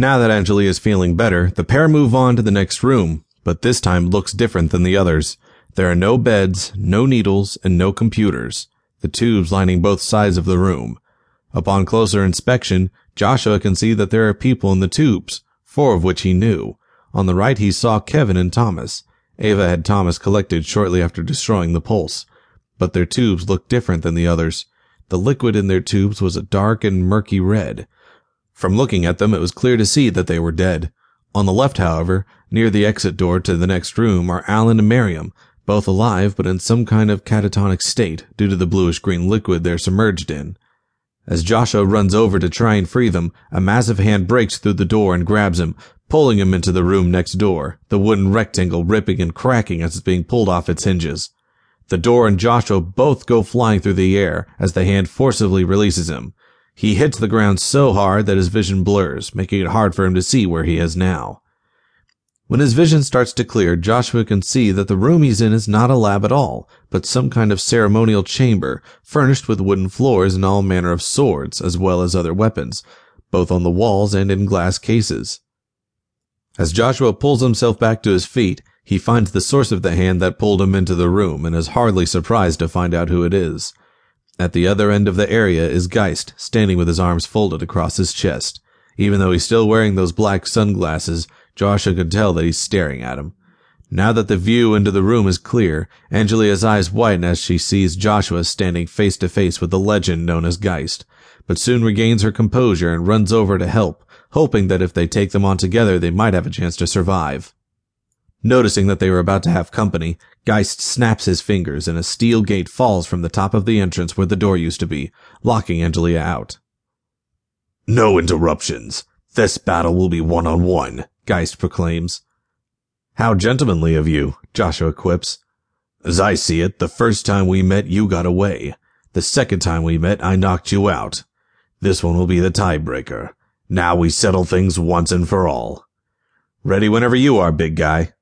Now that Angelia is feeling better, the pair move on to the next room, but this time looks different than the others. There are no beds, no needles, and no computers, the tubes lining both sides of the room. Upon closer inspection, Joshua can see that there are people in the tubes, four of which he knew. On the right, he saw Kevin and Thomas. Ava had Thomas collected shortly after destroying the pulse. But their tubes looked different than the others. The liquid in their tubes was a dark and murky red. From looking at them, it was clear to see that they were dead. On the left, however, near the exit door to the next room, are Alan and Miriam, both alive but in some kind of catatonic state due to the bluish green liquid they're submerged in. As Joshua runs over to try and free them, a massive hand breaks through the door and grabs him, pulling him into the room next door, the wooden rectangle ripping and cracking as it's being pulled off its hinges. The door and Joshua both go flying through the air as the hand forcibly releases him. He hits the ground so hard that his vision blurs, making it hard for him to see where he is now. When his vision starts to clear, Joshua can see that the room he's in is not a lab at all, but some kind of ceremonial chamber, furnished with wooden floors and all manner of swords, as well as other weapons, both on the walls and in glass cases. As Joshua pulls himself back to his feet, he finds the source of the hand that pulled him into the room and is hardly surprised to find out who it is. At the other end of the area is Geist, standing with his arms folded across his chest. Even though he's still wearing those black sunglasses, Joshua could tell that he's staring at him. Now that the view into the room is clear, Angelia's eyes widen as she sees Joshua standing face to face with the legend known as Geist, but soon regains her composure and runs over to help, hoping that if they take them on together, they might have a chance to survive. Noticing that they were about to have company, Geist snaps his fingers and a steel gate falls from the top of the entrance where the door used to be, locking Angelia out. No interruptions. This battle will be one on one, Geist proclaims. How gentlemanly of you, Joshua quips. As I see it, the first time we met, you got away. The second time we met, I knocked you out. This one will be the tiebreaker. Now we settle things once and for all. Ready whenever you are, big guy.